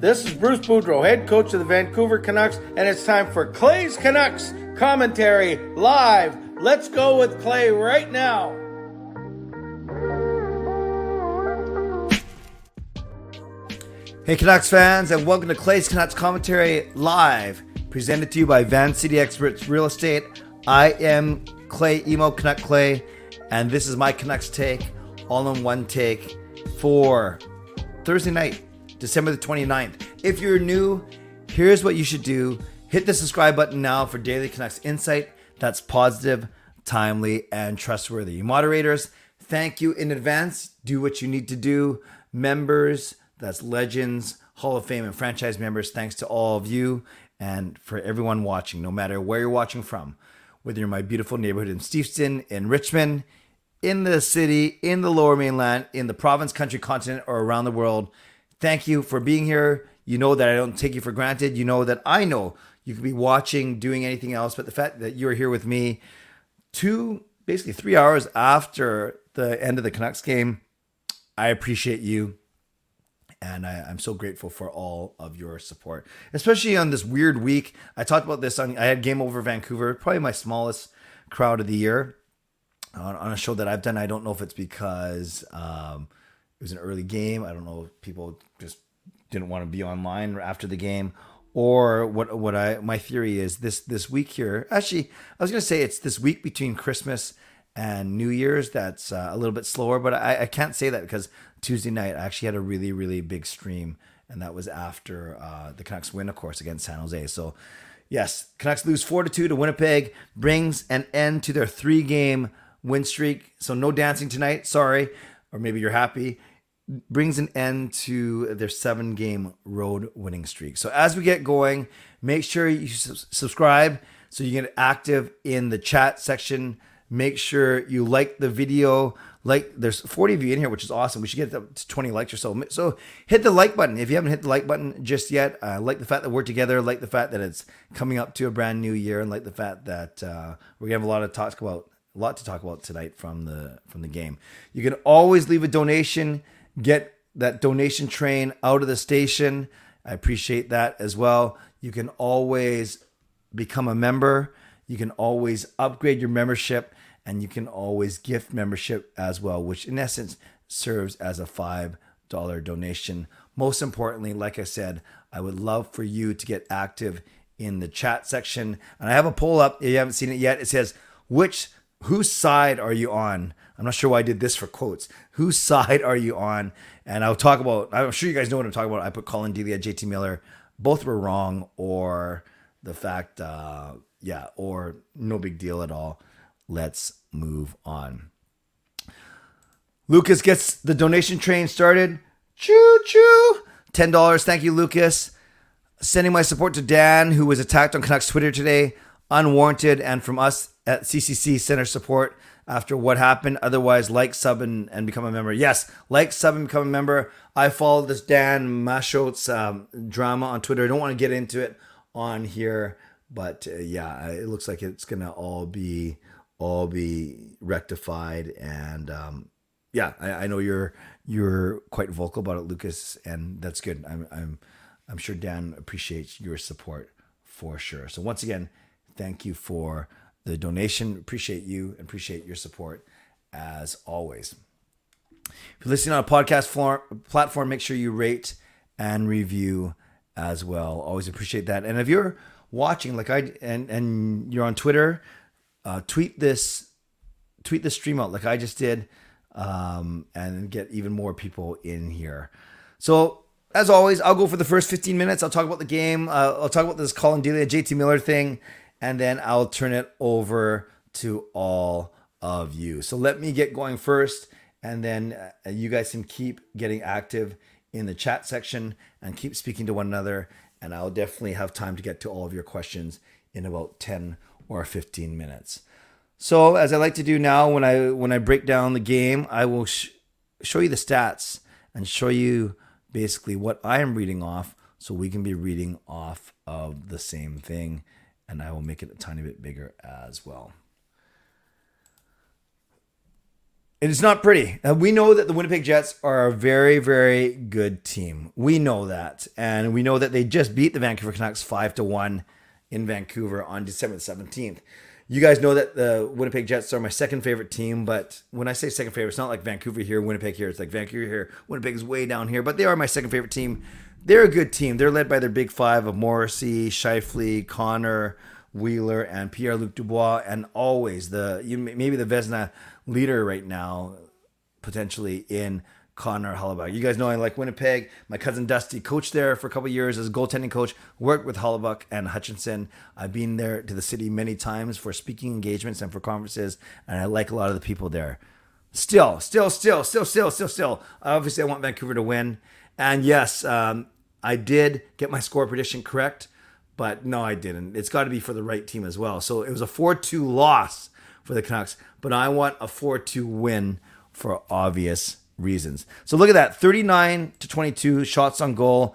This is Bruce Boudreau, head coach of the Vancouver Canucks, and it's time for Clay's Canucks commentary live. Let's go with Clay right now. Hey Canucks fans, and welcome to Clay's Canucks commentary live, presented to you by Van City Experts Real Estate. I am Clay Imoo Canuck Clay, and this is my Canucks take, all in one take for Thursday night, December the 29th. If you're new, here's what you should do hit the subscribe button now for daily Canucks insight that's positive, timely, and trustworthy. Moderators, thank you in advance. Do what you need to do. Members, that's legends, Hall of Fame, and franchise members, thanks to all of you and for everyone watching, no matter where you're watching from. Whether you're in my beautiful neighborhood in Steveston, in Richmond, in the city, in the lower mainland, in the province, country, continent, or around the world, thank you for being here. You know that I don't take you for granted. You know that I know you could be watching, doing anything else, but the fact that you're here with me two, basically three hours after the end of the Canucks game, I appreciate you and I, am so grateful for all of your support, especially on this weird week. I talked about this on I had Game Over Vancouver, probably my smallest crowd of the year on, on a show that I've done. I don't know if it's because um, it was an early game. I don't know if people just didn't want to be online after the game, or what what I my theory is this this week here. Actually, I was gonna say it's this week between Christmas and New Year's that's uh, a little bit slower, but I, I can't say that because Tuesday night I actually had a really really big stream, and that was after uh, the Canucks win, of course, against San Jose. So. Yes, Canucks lose four to two to Winnipeg, brings an end to their three game win streak. So no dancing tonight. Sorry, or maybe you're happy brings an end to their seven game road winning streak. So as we get going, make sure you subscribe so you get active in the chat section. Make sure you like the video. Like there's 40 of you in here, which is awesome. We should get to 20 likes or so. So hit the like button if you haven't hit the like button just yet. Uh, like the fact that we're together. Like the fact that it's coming up to a brand new year, and like the fact that uh, we're gonna have a lot of talk about, a lot to talk about tonight from the from the game. You can always leave a donation get that donation train out of the station. I appreciate that as well. You can always become a member. You can always upgrade your membership and you can always gift membership as well, which in essence serves as a $5 donation. Most importantly, like I said, I would love for you to get active in the chat section. And I have a poll up. If you haven't seen it yet, it says, which whose side are you on? I'm not sure why I did this for quotes. Whose side are you on? And I'll talk about, I'm sure you guys know what I'm talking about. I put Collin Delia, JT Miller. Both were wrong, or the fact, uh, yeah, or no big deal at all. Let's move on. Lucas gets the donation train started. Choo choo. $10. Thank you, Lucas. Sending my support to Dan, who was attacked on Canucks Twitter today, unwarranted, and from us at CCC Center Support after what happened. Otherwise, like, sub, and, and become a member. Yes, like, sub, and become a member. I follow this Dan Maschotz um, drama on Twitter. I don't want to get into it on here, but uh, yeah, it looks like it's gonna all be all be rectified. And um, yeah, I, I know you're you're quite vocal about it, Lucas, and that's good. I'm I'm I'm sure Dan appreciates your support for sure. So once again, thank you for the donation. Appreciate you and appreciate your support as always. If you're listening on a podcast floor, platform, make sure you rate and review as well. Always appreciate that. And if you're watching, like I and and you're on Twitter, uh, tweet this, tweet this stream out like I just did, um, and get even more people in here. So as always, I'll go for the first 15 minutes. I'll talk about the game. Uh, I'll talk about this Collin Delia, JT Miller thing, and then I'll turn it over to all of you. So let me get going first, and then uh, you guys can keep getting active in the chat section and keep speaking to one another. And I'll definitely have time to get to all of your questions in about 10 or 15 minutes. So as I like to do now, when I when I break down the game, I will sh- show you the stats and show you basically what I am reading off so we can be reading off of the same thing, and I will make it a tiny bit bigger as well. It is not pretty. Uh, we know that the Winnipeg Jets are a very, very good team. We know that, and we know that they just beat the Vancouver Canucks five to one in Vancouver on December seventeenth. You guys know that the Winnipeg Jets are my second favorite team, but when I say second favorite, it's not like Vancouver here, Winnipeg here. It's like Vancouver here, Winnipeg is way down here, but they are my second favorite team. They're a good team. They're led by their big five of Morrissey, Scheifele, Connor, Wheeler, and Pierre Luc Dubois, and always the you maybe the Vezina leader right now, potentially in Connor Hellebuyck. You guys know I like Winnipeg. My cousin Dusty coached there for a couple years as a goaltending coach. Worked with Hellebuyck and Hutchinson. I've been there to the city many times for speaking engagements and for conferences, and I like a lot of the people there. Still, still, still, still, still, still, still. Obviously, I want Vancouver to win. And yes, um, I did get my score prediction correct, but no, I didn't. It's got to be for the right team as well. So it was a 4 2 loss for the Canucks, but I want a 4 2 win for obvious reasons. So look at that 39 to 22 shots on goal,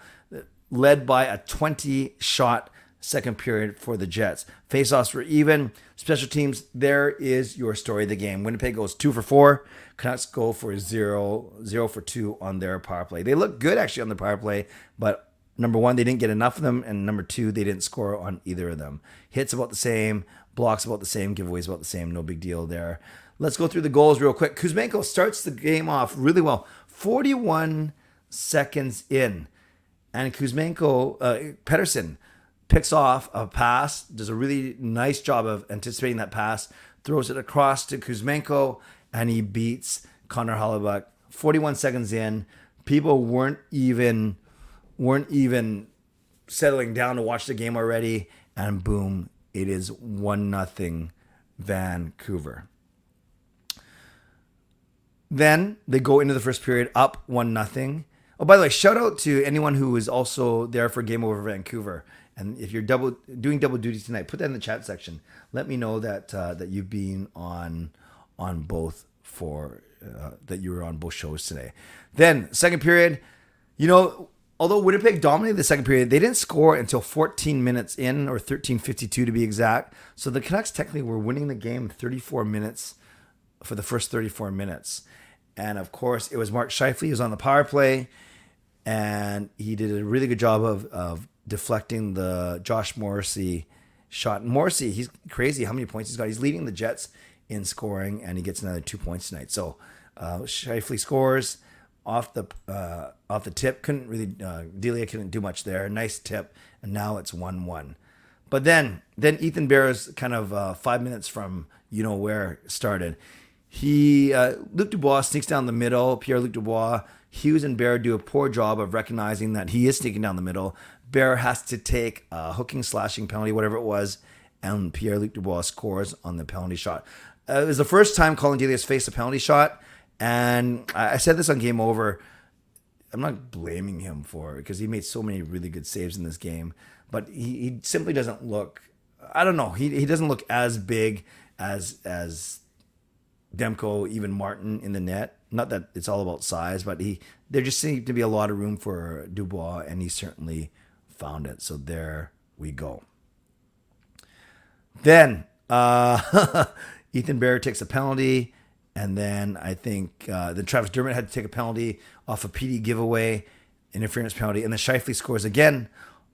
led by a 20 shot second period for the Jets. Faceoffs were even. Special teams, there is your story of the game. Winnipeg goes two for four. Canucks go for zero, zero for two on their power play. They look good actually on the power play, but number one, they didn't get enough of them, and number two, they didn't score on either of them. Hits about the same, blocks about the same, giveaways about the same. No big deal there. Let's go through the goals real quick. Kuzmenko starts the game off really well. 41 seconds in, and Kuzmenko, uh, Pettersson picks off a pass, does a really nice job of anticipating that pass, throws it across to Kuzmenko, and he beats Connor Hellebuyck. 41 seconds in, people weren't even weren't even settling down to watch the game already, and boom, it is one nothing Vancouver. Then they go into the first period up one nothing. Oh, by the way, shout out to anyone who was also there for Game Over Vancouver. And if you're double doing double duty tonight, put that in the chat section. Let me know that uh, that you've been on on both for uh, that you were on both shows today. Then second period, you know, although Winnipeg dominated the second period, they didn't score until 14 minutes in, or 13:52 to be exact. So the Canucks technically were winning the game 34 minutes for the first 34 minutes. And of course, it was Mark Scheifele who was on the power play, and he did a really good job of, of deflecting the Josh Morrissey shot. Morrissey, he's crazy how many points he's got. He's leading the Jets in scoring, and he gets another two points tonight. So uh, Scheifele scores off the uh, off the tip. Couldn't really uh, Delia couldn't do much there. Nice tip, and now it's one one. But then then Ethan Bear's kind of uh, five minutes from you know where started. He uh, Luc Dubois sneaks down the middle. Pierre Luc Dubois, Hughes and Bear do a poor job of recognizing that he is sneaking down the middle. Bear has to take a hooking, slashing penalty, whatever it was, and Pierre Luc Dubois scores on the penalty shot. Uh, it was the first time Collin Delia's faced a penalty shot, and I, I said this on Game Over. I'm not blaming him for it because he made so many really good saves in this game, but he, he simply doesn't look. I don't know. He, he doesn't look as big as as Demko, even Martin in the net. Not that it's all about size, but he there just seemed to be a lot of room for Dubois, and he certainly found it. So there we go. Then uh, Ethan Bear takes a penalty, and then I think uh, then Travis Dermott had to take a penalty off a PD giveaway, interference penalty, and then Scheifele scores again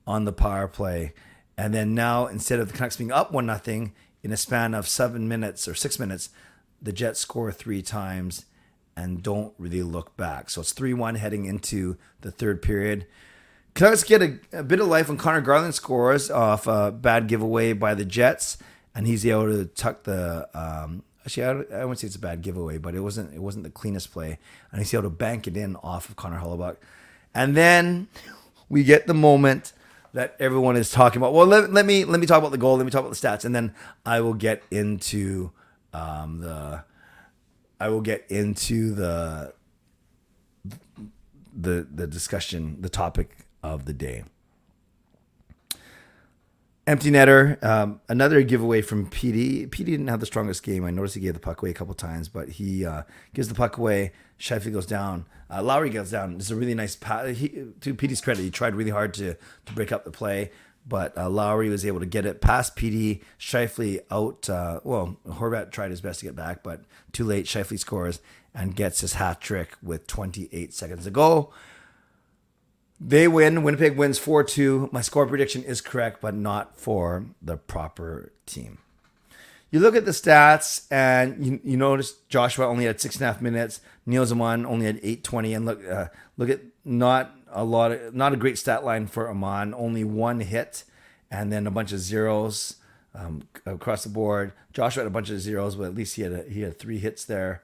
on the power play. And then now instead of the Canucks being up one nothing in a span of seven minutes or six minutes, the Jets score three times and don't really look back. So it's 3 1 heading into the third period. Canucks get a, a, bit of life when Connor Garland scores off a bad giveaway by the Jets, and he's able to tuck the. Um, actually, I, wouldn't say it's a bad giveaway, but it wasn't it wasn't the cleanest play, and he's able to bank it in off of Connor Hellebuyck. And then we get the moment that everyone is talking about. Well, let, let me let me talk about the goal. Let me talk about the stats, and then I will get into um, the I will get into the the the discussion, the topic of the day. Empty netter, um, another giveaway from PD. PD didn't have the strongest game. I noticed he gave the puck away a couple times, but he uh, gives the puck away. Scheifele goes down. Uh, Lowry goes down. It's a really nice pass. To PD's credit, he tried really hard to to break up the play, but uh, Lowry was able to get it past PD. Scheifele out. Uh, well, Horvat tried his best to get back, but too late. Scheifele scores and gets his hat trick with 28 seconds to go. They win. Winnipeg wins 4 2. My score prediction is correct, but not for the proper team. You look at the stats, and you, you notice Joshua only had six and a half minutes. Nils Aman only had 820. And look, uh, look at not a lot of, not a great stat line for Aman. Only one hit, and then a bunch of zeros um, across the board. Joshua had a bunch of zeros, but at least he had a, he had three hits there.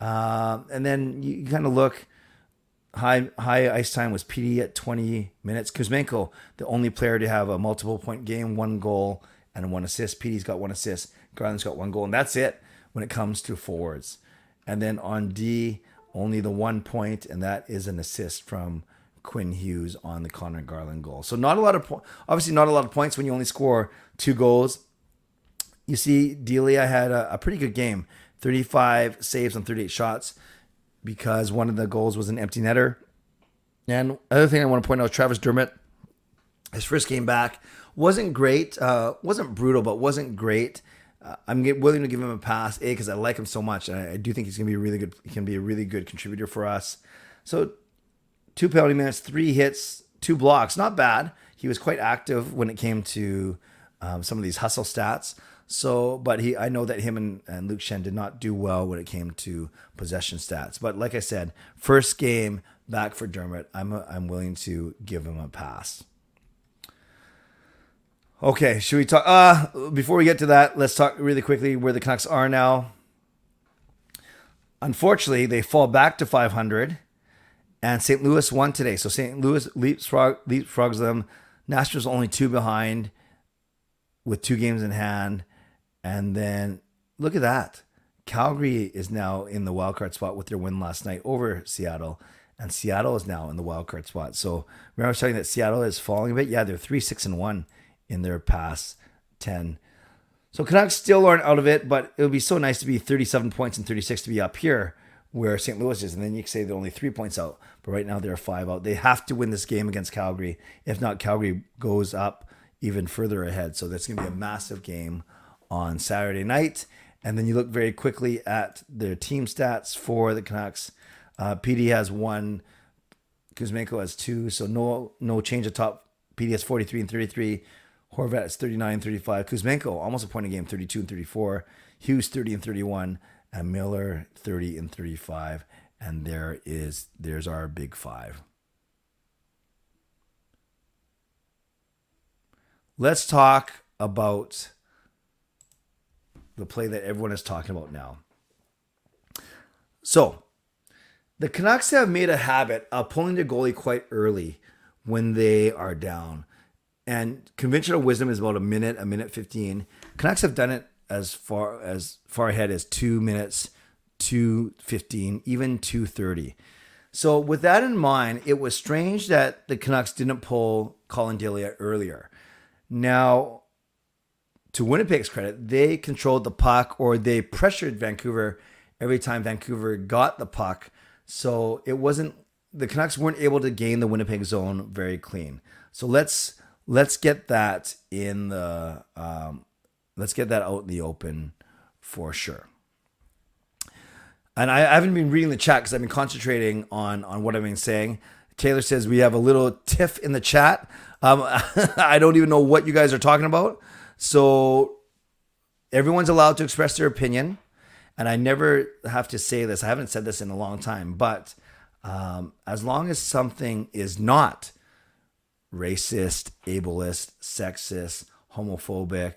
Um, and then you, you kind of look high high ice time was PD at 20 minutes. Kuzmenko, the only player to have a multiple point game, one goal and one assist. PD's got one assist. Garland's got one goal, and that's it when it comes to forwards. And then on D, only the one point, and that is an assist from Quinn Hughes on the Connor Garland goal. So not a lot of po- obviously not a lot of points when you only score two goals. You see, Delia had a, a pretty good game, 35 saves on 38 shots because one of the goals was an empty netter. And other thing I want to point out, Travis Dermott, his first game back wasn't great, uh, wasn't brutal, but wasn't great. Uh, I'm willing to give him a pass, a because I like him so much, and I, I do think he's gonna be a really good. He can be a really good contributor for us. So, two penalty minutes, three hits, two blocks, not bad. He was quite active when it came to um, some of these hustle stats. So, but he, I know that him and, and Luke Schenn did not do well when it came to possession stats. But like I said, first game back for Dermott, I'm a, I'm willing to give him a pass. Okay, should we talk? Uh, before we get to that, let's talk really quickly where the Canucks are now. Unfortunately, they fall back to 500, and St. Louis won today. So St. Louis leapfrog, leapfrogs them. Nashville's only two behind with two games in hand. And then look at that. Calgary is now in the wild card spot with their win last night over Seattle. And Seattle is now in the wild card spot. So remember I was telling that Seattle is falling a bit? Yeah, they're three, six, and one in their past ten. So Canucks still aren't out of it, but it would be so nice to be 37 points and 36 to be up here where St. Louis is. And then you can say they're only three points out. But right now they're five out. They have to win this game against Calgary. If not, Calgary goes up even further ahead. So that's going to be a massive game on Saturday night. And then you look very quickly at their team stats for the Canucks. Uh, PD has one, Kuzmenko has two, so no no change at top. PD has 43 and 33. Horvat is 39 and 35. Kuzmenko, almost a point a game, 32 and 34. Hughes, 30 and 31. And Miller, 30 and 35. And there is there's our big five. Let's talk about the play that everyone is talking about now. So, the Canucks have made a habit of pulling their goalie quite early when they are down. And conventional wisdom is about a minute, a minute 15. Canucks have done it as far as far ahead as 2 minutes, 215, even 230. So with that in mind, it was strange that the Canucks didn't pull Collin Delia earlier. Now, to Winnipeg's credit, they controlled the puck or they pressured Vancouver every time Vancouver got the puck. So it wasn't the Canucks weren't able to gain the Winnipeg zone very clean. So let's let's get that in the um, let's get that out in the open for sure. And I, haven't been reading the chat because I've been concentrating on on what I've been saying. Taylor says we have a little tiff in the chat. Um, I don't even know what you guys are talking about. So everyone's allowed to express their opinion. And I never have to say this. I haven't said this in a long time, but um, as long as something is not racist, ableist, sexist, homophobic,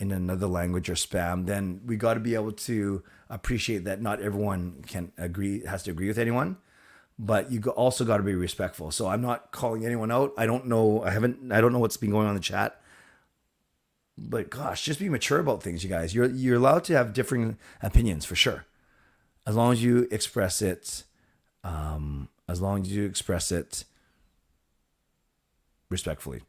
in another language or spam, then we got to be able to appreciate that not everyone can agree, has to agree with anyone, but you also got to be respectful. So I'm not calling anyone out. I don't know. I haven't. I don't know what's been going on in the chat but gosh, just be mature about things, you guys. You're you're allowed to have differing opinions for sure, as long as you express it. Um, as long as you express it respectfully.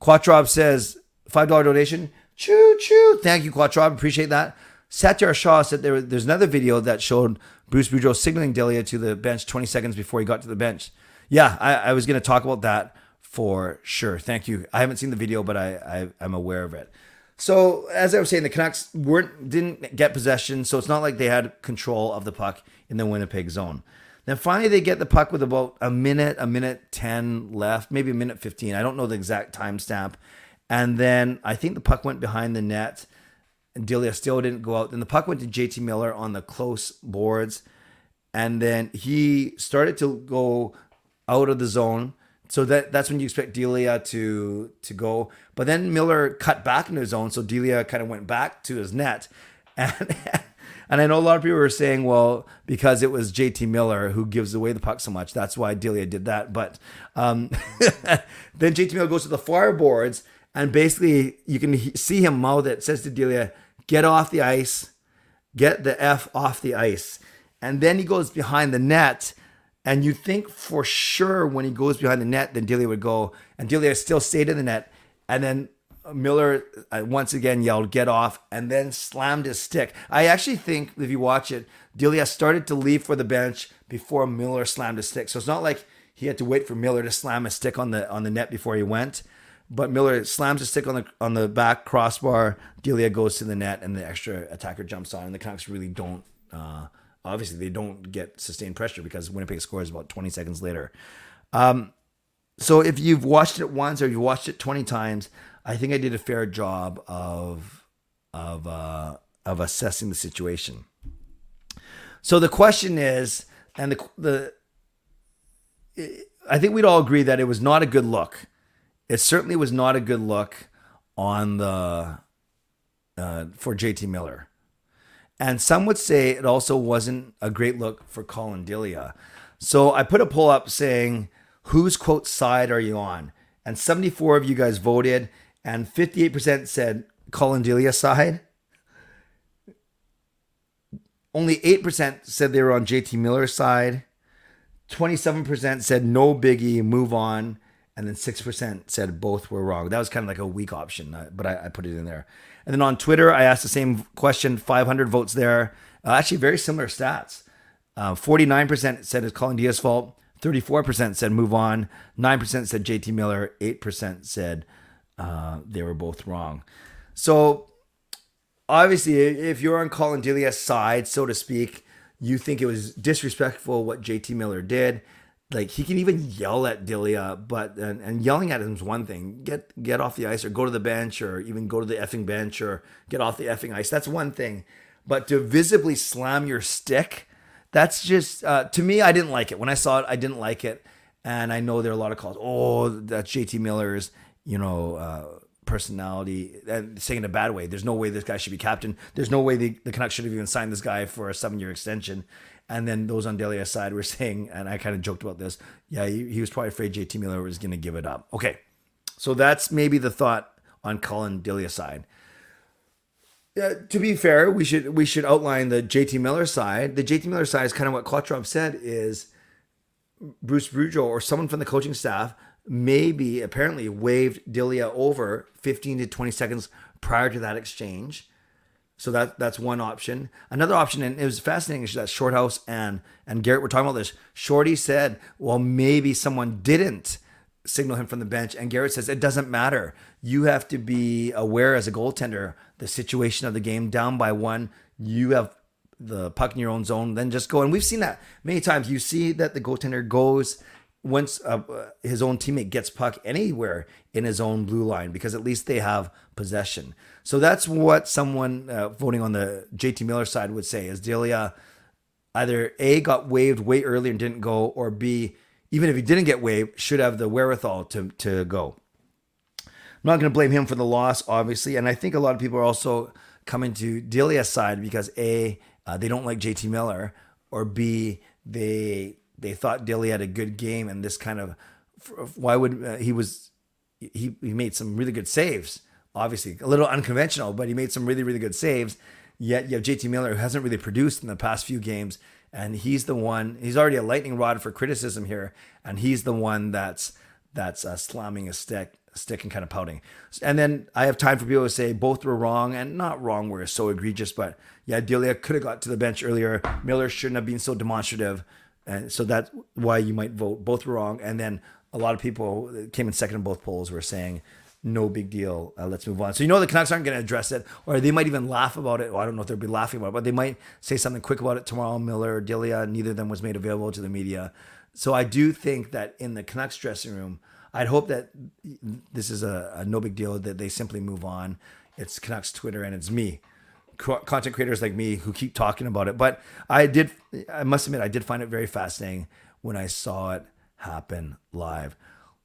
Quattrob says five dollar donation. Choo choo. Thank you, Quattrob. Appreciate that. Satyar Shah said there, there's another video that showed Bruce Boudreau signaling Delia to the bench 20 seconds before he got to the bench. Yeah, I, I was going to talk about that for sure. Thank you. I haven't seen the video, but I, I am aware of it. So as I was saying, the Canucks weren't didn't get possession, so it's not like they had control of the puck in the Winnipeg zone. Then finally they get the puck with about a minute, a minute ten left, maybe a minute fifteen. I don't know the exact timestamp. And then I think the puck went behind the net, and Delia still didn't go out. Then the puck went to JT Miller on the close boards, and then he started to go out of the zone so that that's when you expect Delia to to go. But then Miller cut back into his zone. so Delia kind of went back to his net, and and I know a lot of people were saying, well, because it was JT Miller who gives away the puck so much, that's why Delia did that. But um, then JT Miller goes to the far boards, and basically you can see him mouth it, says to Delia, "Get off the ice, get the f off the ice," and then he goes behind the net and you think for sure when he goes behind the net, then Delia would go, and Delia still stayed in the net. And then Miller uh, once again yelled, get off, and then slammed his stick. I actually think if you watch it, Delia started to leave for the bench before Miller slammed his stick. So it's not like he had to wait for Miller to slam his stick on the on the net before he went. But Miller slams his stick on the on the back crossbar. Delia goes to the net, and the extra attacker jumps on. And the Canucks really don't uh, obviously they don't get sustained pressure because Winnipeg scores about 20 seconds later. Um, so if you've watched it once or you've watched it 20 times, I think I did a fair job of of uh, of assessing the situation. So the question is, and the the I think we'd all agree that it was not a good look. It certainly was not a good look on the uh, for JT Miller. And some would say it also wasn't a great look for Collin Delia. So I put a poll up saying, whose quote side are you on? And 74 of you guys voted, and 58% said Collin Delia side. Only 8% said they were on JT Miller's side. 27% said no biggie, move on. And then 6% said both were wrong. That was kind of like a weak option, uh, but I, I put it in there. And then on Twitter, I asked the same question, 500 votes there. Uh, actually, very similar stats. Uh, 49% said it's Collin Delia's fault. 34% said move on. 9% said JT Miller. 8% said uh, they were both wrong. So, obviously, if you're on Collin Delia's side, so to speak, you think it was disrespectful what JT Miller did like he can even yell at Delia, but and, and yelling at him is one thing. Get get off the ice or go to the bench or even go to the effing bench or get off the effing ice. That's one thing. But to visibly slam your stick, that's just uh, to me. I didn't like it when I saw it. I didn't like it, and I know there are a lot of calls. Oh, that's JT Miller's, you know. Uh, personality and saying in a bad way. There's no way this guy should be captain. There's no way the, the Canucks should have even signed this guy for a seven year extension. And then those on Delia's side were saying, and I kind of joked about this. Yeah, he, he was probably afraid JT Miller was going to give it up. Okay, so that's maybe the thought on Collin Delia's side. Uh, to be fair, we should we should outline the JT Miller side. The JT Miller side is kind of what Quattrop said is Bruce Boudreau or someone from the coaching staff maybe apparently waved Delia over 15 to 20 seconds prior to that exchange so that that's one option. Another option, and it was fascinating, is that Shorthouse and and Garrett were talking about this. Shorty said, "Well, maybe someone didn't signal him from the bench," and Garrett says it doesn't matter. You have to be aware as a goaltender the situation of the game. Down by one, you have the puck in your own zone. Then just go. And we've seen that many times. You see that the goaltender goes once uh, his own teammate gets puck anywhere in his own blue line because at least they have possession. So that's what someone uh, voting on the JT Miller side would say is Delia either A got waived way earlier and didn't go, or B, even if he didn't get waived, should have the wherewithal to, to go. I'm not going to blame him for the loss, obviously. And I think a lot of people are also coming to Delia's side because A, uh, they don't like JT Miller, or B, they they thought Delia had a good game and this kind of why would uh, he was he he made some really good saves obviously a little unconventional but he made some really really good saves yet you have JT Miller who hasn't really produced in the past few games and he's the one he's already a lightning rod for criticism here and he's the one that's that's uh, slamming a stick stick and kind of pouting. And then I have time for people to say both were wrong and not wrong were so egregious, but yeah, Delia could have got to the bench earlier. Miller shouldn't have been so demonstrative. And so that's why you might vote both were wrong. And then a lot of people came in second in both polls were saying, no big deal. Uh, let's move on. So you know the Canucks aren't going to address it, or they might even laugh about it. Well, I don't know if they'll be laughing about it, but they might say something quick about it tomorrow. Miller or Delia, neither of them was made available to the media. So I do think that in the Canucks dressing room, I'd hope that this is a, a no big deal that they simply move on. It's Canucks Twitter and it's me, content creators like me who keep talking about it. But I did, I must admit, I did find it very fascinating when I saw it happen live.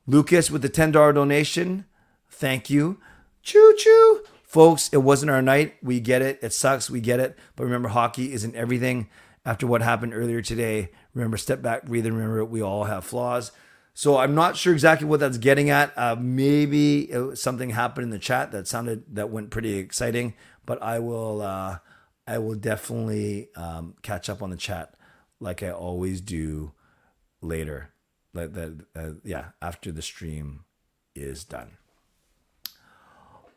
Lucas with the $10 donation. Thank you. Choo choo. Folks, it wasn't our night. We get it. It sucks. We get it. But remember, hockey isn't everything. After what happened earlier today, remember, step back, breathe, and remember we all have flaws. So I'm not sure exactly what that's getting at. Uh, maybe something happened in the chat that sounded that went pretty exciting, but I will uh, I will definitely um, catch up on the chat like I always do later. Like that, uh, yeah, after the stream is done.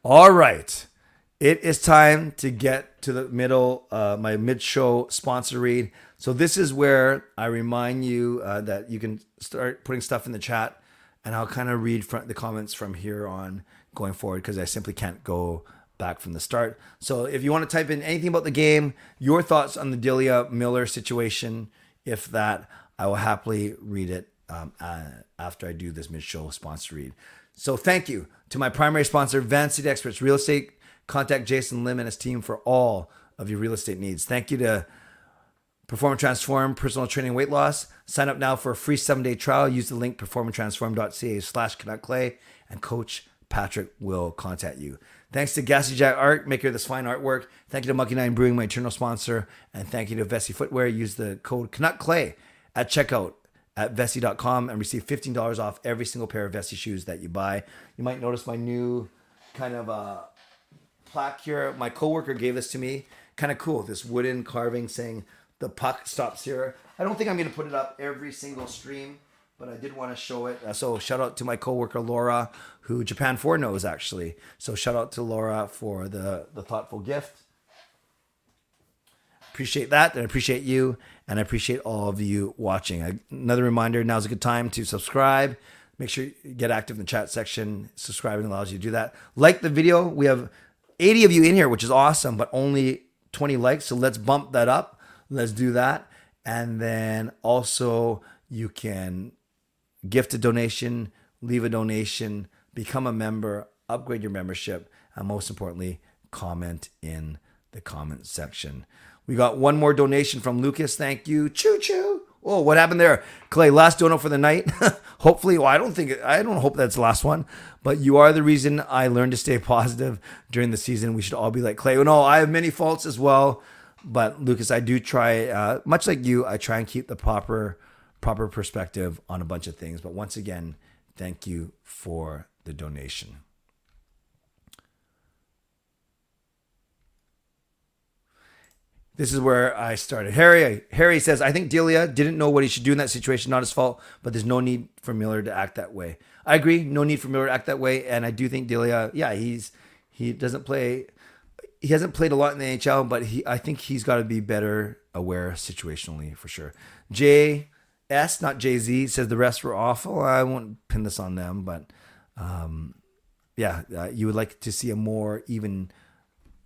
All right. It is time to get to the middle, uh, my mid show sponsor read. So, this is where I remind you uh, that you can start putting stuff in the chat, and I'll kind of read the comments from here on going forward because I simply can't go back from the start. So, if you want to type in anything about the game, your thoughts on the Delia Miller situation, if that, I will happily read it um, uh, after I do this mid show sponsor read. So, thank you to my primary sponsor, Van Experts Real Estate. Contact Jason Lim and his team for all of your real estate needs. Thank you to Perform and Transform Personal Training Weight Loss. Sign up now for a free seven day trial. Use the link performandtransform.ca slash Clay, and Coach Patrick will contact you. Thanks to Gassy Jack Art, maker of this fine artwork. Thank you to Monkey Nine Brewing, my eternal sponsor. And thank you to Vessi Footwear. Use the code Clay at checkout at Vessi.com and receive $15 off every single pair of Vessi shoes that you buy. You might notice my new kind of uh, plaque here. My coworker gave this to me. Kind of cool. This wooden carving saying the puck stops here. I don't think I'm going to put it up every single stream, but I did want to show it. Uh, so shout out to my coworker Laura, who Japan 4 knows actually. So shout out to Laura for the, the thoughtful gift. Appreciate that, and I appreciate you, and I appreciate all of you watching. Another reminder: now's a good time to subscribe. Make sure you get active in the chat section. Subscribing allows you to do that. Like the video. We have 80 of you in here, which is awesome, but only 20 likes. So let's bump that up. Let's do that. And then also, you can gift a donation, leave a donation, become a member, upgrade your membership, and most importantly, comment in the comment section. We got one more donation from Lucas. Thank you. Choo choo. Oh, what happened there? Clay, last donut for the night. Hopefully, well, I don't think, I don't hope that's the last one, but you are the reason I learned to stay positive during the season. We should all be like Clay. No, I have many faults as well. But Lucas, I do try, uh, much like you, I try and keep the proper, proper perspective on a bunch of things. But once again, thank you for the donation. This is where I started. Harry Harry says, I think Delia didn't know what he should do in that situation, not his fault, but there's no need for Miller to act that way. I agree, no need for Miller to act that way, and I do think Delia, yeah, he's he doesn't play he hasn't played a lot in the NHL, but he I think he's got to be better aware situationally for sure. J S, not Jay Z, says the rest were awful. I won't pin this on them, but um, yeah, uh, you would like to see a more even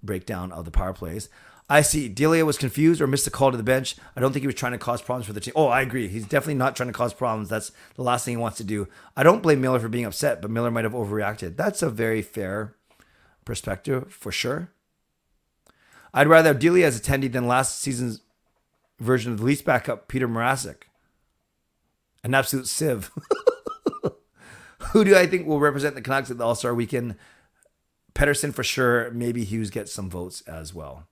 breakdown of the power plays. I see. Delia was confused or missed a call to the bench. I don't think he was trying to cause problems for the team. Oh, I agree. He's definitely not trying to cause problems. That's the last thing he wants to do. I don't blame Miller for being upset, but Miller might have overreacted. That's a very fair perspective for sure. I'd rather have Delia as attendee than last season's version of the least backup, Peter Mrazek. An absolute sieve. Who do I think will represent the Canucks at the All Star weekend? Pettersson for sure. Maybe Hughes gets some votes as well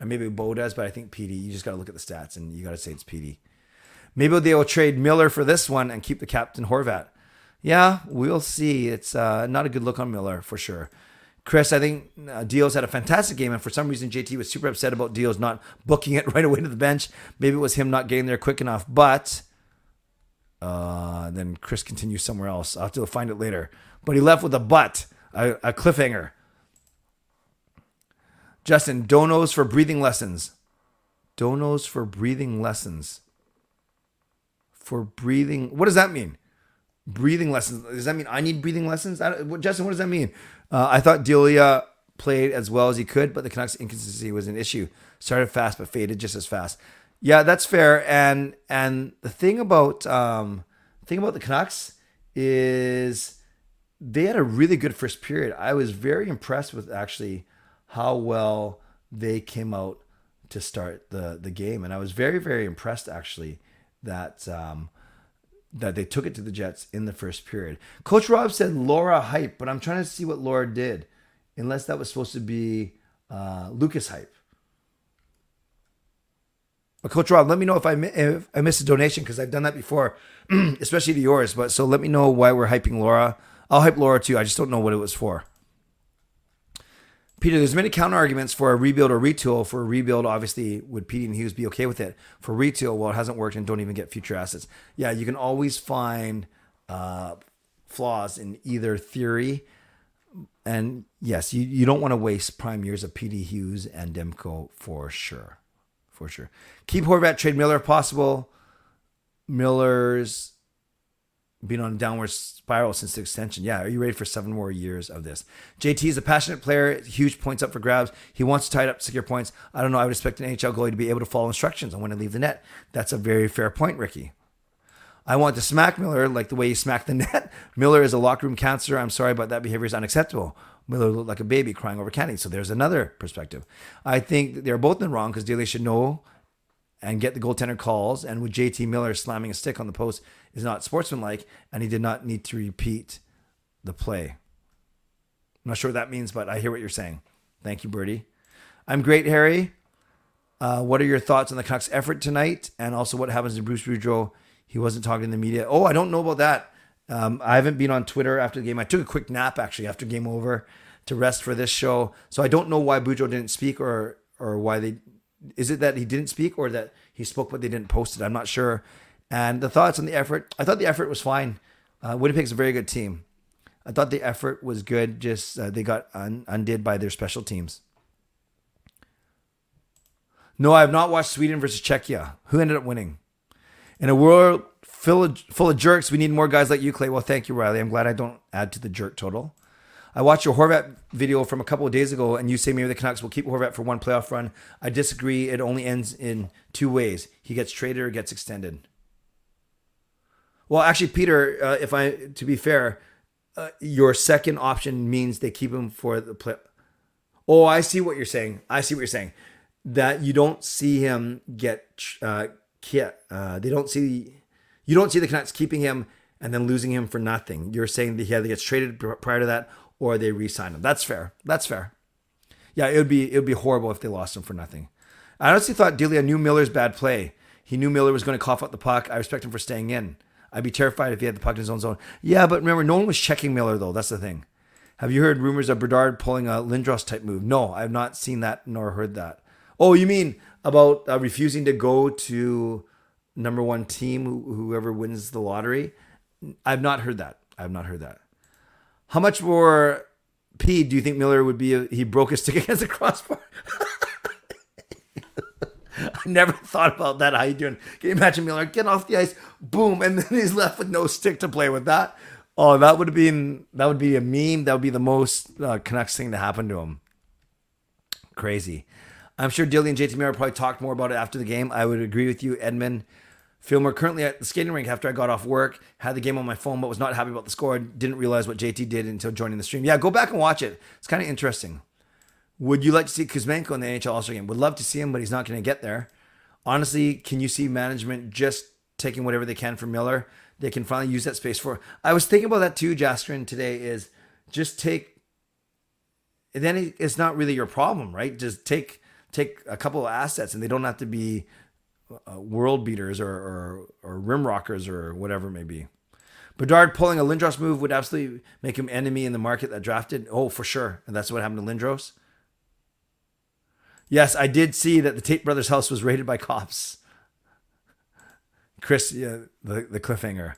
and maybe Bo does, but I think PD. You just got to look at the stats, and you got to say it's PD. Maybe they will trade Miller for this one and keep the captain Horvat. Yeah, we'll see. It's uh, not a good look on Miller for sure. Chris, I think uh, Dios had a fantastic game, and for some reason, JT was super upset about Dios not booking it right away to the bench. Maybe it was him not getting there quick enough, but uh, then Chris continues somewhere else. I'll have to find it later. But he left with a but, a, a cliffhanger. Justin, donos for breathing lessons. Donos for breathing lessons. For breathing, what does that mean? Breathing lessons. Does that mean I need breathing lessons? Justin, what does that mean? Uh, I thought Delia played as well as he could, but the Canucks' inconsistency was an issue. Started fast, but faded just as fast. Yeah, that's fair. And and the thing about um, thing about the Canucks is they had a really good first period. I was very impressed with actually how well they came out to start the the game, and I was very very impressed actually that um, that they took it to the Jets in the first period. Coach Rob said Laura hype, but I'm trying to see what Laura did, unless that was supposed to be uh, Lucas hype. But Coach Rob, let me know if I if I missed a donation because I've done that before, especially to yours. But so let me know why we're hyping Laura. I'll hype Laura too. I just don't know what it was for. Peter, there's many counter arguments for a rebuild or retool. For a rebuild, obviously, would Petey and Hughes be okay with it? For retool, well, it hasn't worked and don't even get future assets. Yeah, you can always find uh, flaws in either theory. And yes, you, you don't want to waste prime years of Petey Hughes and Demko for sure. For sure. Keep Horvat, trade Miller if possible. Miller's been on a downward spiral since the extension. Yeah, are you ready for seven more years of this? JT is a passionate player, huge points up for grabs. He wants to tie it up, secure points. I don't know. I would expect an NHL goalie to be able to follow instructions on when to leave the net. That's a very fair point, Ricky. I want to smack Miller like the way he smacked the net. Miller is a locker room cancer. I'm sorry, but that behavior is unacceptable. Miller looked like a baby crying over candy. So there's another perspective. I think they're both in the wrong because Daly should know and get the goaltender calls. And with JT Miller slamming a stick on the post is not sportsmanlike, and he did not need to repeat the play. I'm not sure what that means, but I hear what you're saying. Thank you, Birdie. I'm great, Harry. Uh, what are your thoughts on the Canucks' effort tonight, and also what happens to Bruce Boudreau? He wasn't talking to the media. Oh, I don't know about that. Um, I haven't been on Twitter after the game. I took a quick nap actually after game over to rest for this show, so I don't know why Boudreau didn't speak or or why they is it that he didn't speak or that he spoke but they didn't post it? I'm not sure. And the thoughts on the effort, I thought the effort was fine. Uh, Winnipeg's a very good team. I thought the effort was good. Just uh, they got un- undid by their special teams. No, I have not watched Sweden versus Czechia. Who ended up winning? In a world full of, full of jerks, we need more guys like you, Clay. Well, thank you, Riley. I'm glad I don't add to the jerk total. I watched your Horvat video from a couple of days ago, and you say maybe the Canucks will keep Horvat for one playoff run. I disagree. It only ends in two ways: he gets traded or gets extended. Well, actually, Peter, uh, if I to be fair, uh, your second option means they keep him for the play. Oh, I see what you're saying. I see what you're saying. That you don't see him get uh, uh, they don't see you don't see the Canucks keeping him and then losing him for nothing. You're saying that he either gets traded prior to that or they re-sign him. That's fair. That's fair. Yeah, it would be it would be horrible if they lost him for nothing. I honestly thought Delia knew Miller's bad play. He knew Miller was going to cough out the puck. I respect him for staying in. I'd be terrified if he had the puck in his own zone. Yeah, but remember, no one was checking Miller though. That's the thing. Have you heard rumors of Bedard pulling a Lindros type move? No, I have not seen that nor heard that. Oh, you mean about uh, refusing to go to number one team, whoever wins the lottery? I've not heard that. I've not heard that. How much more P do you think Miller would be he broke his stick against the crossbar? I never thought about that. How you doing? Can you imagine Miller get off the ice, boom, and then he's left with no stick to play with that? Oh, that would have been that would be a meme. That would be the most uh, Canucks thing to happen to him. Crazy. I'm sure Dilly and JT Miller probably talked more about it after the game. I would agree with you, Edmund. Filmer currently at the skating rink after I got off work, had the game on my phone, but was not happy about the score. Didn't realize what JT did until joining the stream. Yeah, go back and watch it. It's kind of interesting. Would you like to see Kuzmenko in the NHL All Star game? Would love to see him, but he's not going to get there. Honestly, can you see management just taking whatever they can from Miller? They can finally use that space for. I was thinking about that too, Jaskrin, today. Is just take. Then it's not really your problem, right? Just take take a couple of assets, and they don't have to be uh, world beaters or, or, or rim rockers or whatever it may be. Bedard pulling a Lindros move would absolutely make him enemy in the market that drafted. Oh, for sure. And that's what happened to Lindros. Yes, I did see that the Tate brothers' house was raided by cops. Chris, yeah, the, the cliffhanger.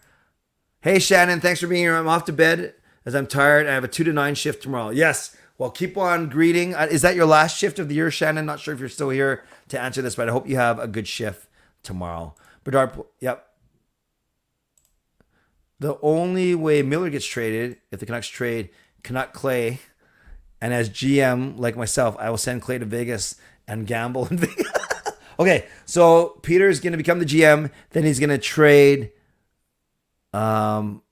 Hey Shannon, thanks for being here. I'm off to bed as I'm tired. I have a two to nine shift tomorrow. Yes. Well, keep on greeting. Uh, Is that your last shift of the year, Shannon? Not sure if you're still here to answer this, but I hope you have a good shift tomorrow. Bedard, yep. The only way Miller gets traded, if the Canucks trade Canuck Clay, and as GM, like myself, I will send Clay to Vegas and gamble in Vegas. okay, so Peter is going to become the GM. Then he's going to trade um,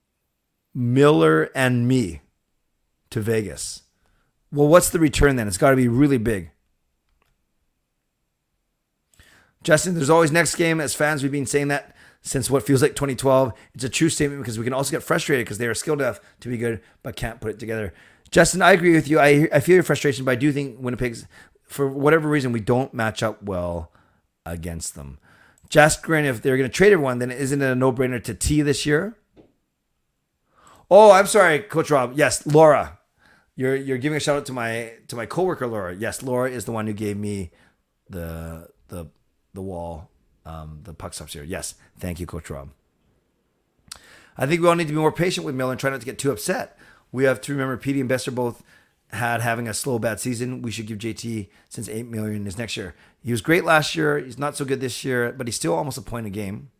Miller and me to Vegas. Well, what's the return then? It's got to be really big. Justin, there's always next game. As fans, we've been saying that since what feels like 2012. It's a true statement because we can also get frustrated because they are skilled enough to be good but can't put it together. Justin, I agree with you. I, I feel your frustration, but I do think Winnipeg's, for whatever reason, we don't match up well against them. Just Grin, if they're going to trade everyone, then isn't it a no brainer to T this year? Oh, I'm sorry, Coach Rob. Yes, Laura. You're you're giving a shout out to my to my coworker Laura. Yes, Laura is the one who gave me the the the wall, um, the puck stops here. Yes, thank you, Coach Rob. I think we all need to be more patient with Miller and try not to get too upset. We have to remember Petey and Bester both had having a slow bad season. We should give JT since eight million is next year. He was great last year. He's not so good this year, but he's still almost a point a game.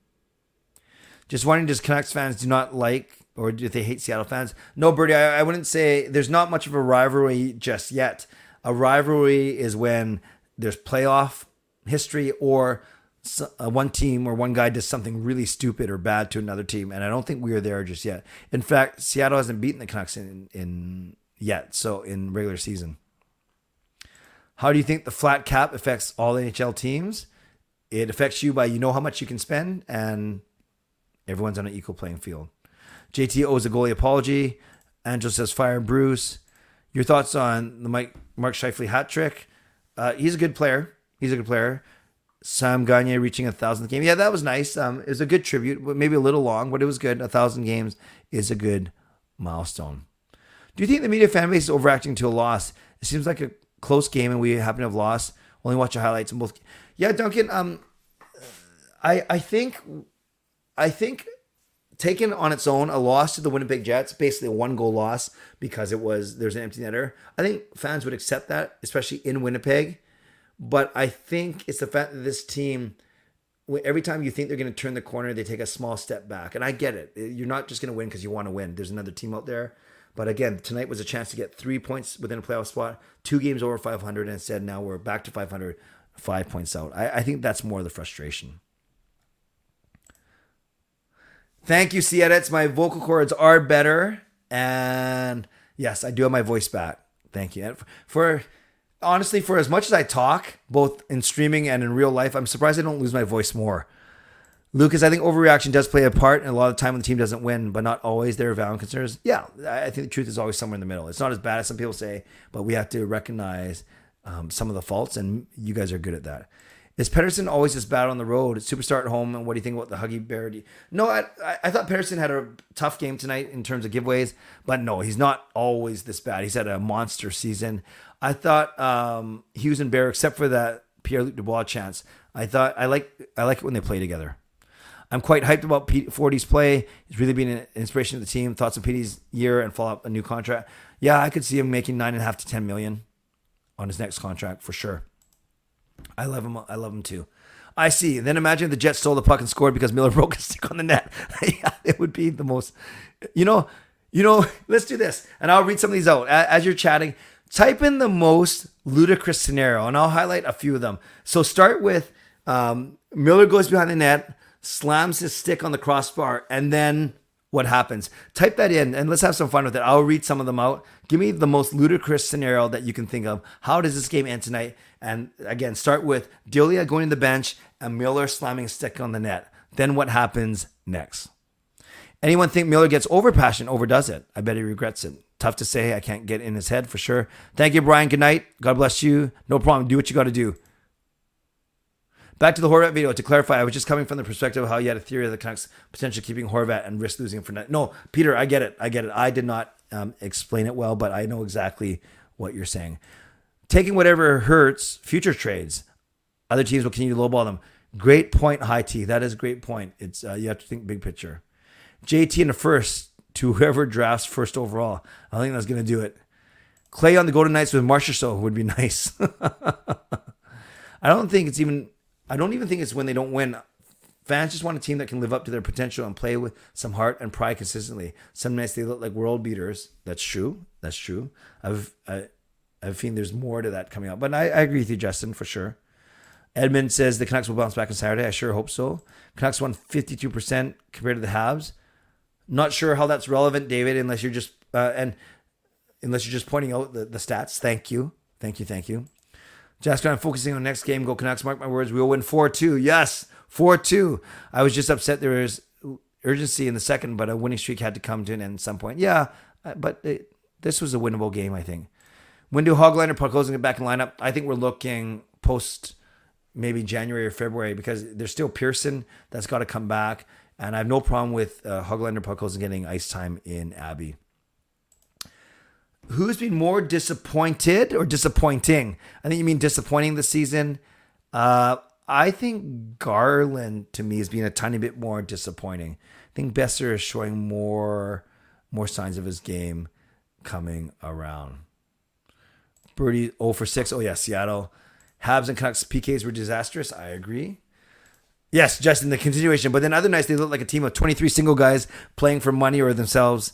Just wondering, does Canucks fans do not like or do they hate Seattle fans? No, Birdie, I, I wouldn't say there's not much of a rivalry just yet. A rivalry is when there's playoff history or s- uh, one team or one guy does something really stupid or bad to another team, and I don't think we are there just yet. In fact, Seattle hasn't beaten the Canucks in, in yet, so in regular season. How do you think the flat cap affects all NHL teams? It affects you by you know how much you can spend, and everyone's on an equal playing field. JT owes a goalie apology. Angel says fire Bruce. Your thoughts on the Mike Mark Scheifele hat trick? Uh, he's a good player. He's a good player. Sam Gagne reaching a thousandth game. Yeah, that was nice. Um, it was a good tribute, but maybe a little long, but it was good. A thousand games is a good milestone. Do you think the media fan base is overacting to a loss? It seems like a close game, and we happen to have lost. Only watch the highlights in both. Yeah, Duncan. Um, I I think I think taken on its own, a loss to the Winnipeg Jets, basically a one goal loss because it was there's an empty netter. I think fans would accept that, especially in Winnipeg. But I think it's the fact that this team, every time you think they're going to turn the corner, they take a small step back. And I get it. Eh, you're not just going to win because you want to win. There's another team out there. But again, tonight was a chance to get three points within a playoff spot, two games over 500, and instead now we're back to 500, five points out. I, I think that's more of the frustration. Thank you, C edits. My vocal cords are better, and yes, I do have my voice back. Thank you. And for honestly, for as much as I talk, both in streaming and in real life, I'm surprised I don't lose my voice more. Lucas, I think overreaction does play a part, and a lot of the time when the team doesn't win, but not always. There are valid concerns. Yeah, I think the truth is always somewhere in the middle. It's not as bad as some people say, but we have to recognize um, some of the faults, and you guys are good at that. Is Pettersson always this bad on the road? Superstar at home, and what do you think about the Huggy Bear? No, I, I thought Pettersson had a tough game tonight in terms of giveaways, but no, he's not always this bad. He's had a monster season. I thought um, Hughes and Bear, except for that Pierre Luc Dubois chance, I thought I like I like it when they play together. I'm quite hyped about Pete Forty's play. He's really been an inspiration to the team. Thoughts on Petey's year and follow up a new contract. Yeah, I could see him making nine and a half to ten million on his next contract for sure. I love him. I love him too. I see. Then imagine the Jets stole the puck and scored because Miller broke a stick on the net. yeah, it would be the most. You know, you know. Let's do this, and I'll read some of these out as you're chatting. Type in the most ludicrous scenario, and I'll highlight a few of them. So start with um, Miller goes behind the net, slams his stick on the crossbar, and then what happens. Type that in and let's have some fun with it. I'll read some of them out. Give me the most ludicrous scenario that you can think of. How does this game end tonight? And again, start with Delia going to the bench and Miller slamming a stick on the net. Then what happens next? Anyone think Miller gets over passionate, overdoes it? I bet he regrets it. Tough to say. I can't get in his head for sure. Thank you, Brian. Good night. God bless you. No problem. Do what you got to do. Back to the Horvat video. To clarify, I was just coming from the perspective of how you had a theory of the Canucks potentially keeping Horvat and risk losing for. No, Peter, I get it. I get it. I did not um, explain it well, but I know exactly what you're saying. Taking whatever hurts future trades. Other teams will continue to lowball them. Great point, high T. That is a great point. It's uh, you have to think big picture. JT in the first to whoever drafts first overall. I think that's going to do it. Clay on the Golden Knights with Marchessault would be nice. I don't think it's even. I don't even think it's when they don't win. Fans just want a team that can live up to their potential and play with some heart and pride consistently. Some nights they look like world beaters. That's true. That's true. I've I, I've seen there's more to that coming up, but I, I agree with you, Justin, for sure. Edmund says the Canucks will bounce back on Saturday. I sure hope so. Canucks won 52% compared to the Habs. Not sure how that's relevant, David, unless you're just uh, and unless you're just pointing out the, the stats. Thank you, thank you, thank you. Jasper, I'm focusing on the next game. Go Canucks. Mark my words. We will win 4 2. Yes, 4 2. I was just upset there was urgency in the second, but a winning streak had to come to an end at some point. Yeah, uh, but it, this was a winnable game, I think. When do Hoglander, Podkolzin get back in lineup? I think we're looking post maybe January or February because there's still Pearson that's got to come back. And I have no problem with uh, Hoglander, Podkolzin getting ice time in Abbey. Who's been more disappointed or disappointing? I think you mean disappointing this season. Uh, I think Garland to me has been a tiny bit more disappointing. I think Boeser is showing more more signs of his game coming around. Birdie 0 for 6. Oh yeah, Seattle. Habs and Canucks PKs were disastrous. I agree. Yes, just in the continuation. But then other nights they look like a team of 23 single guys playing for money or themselves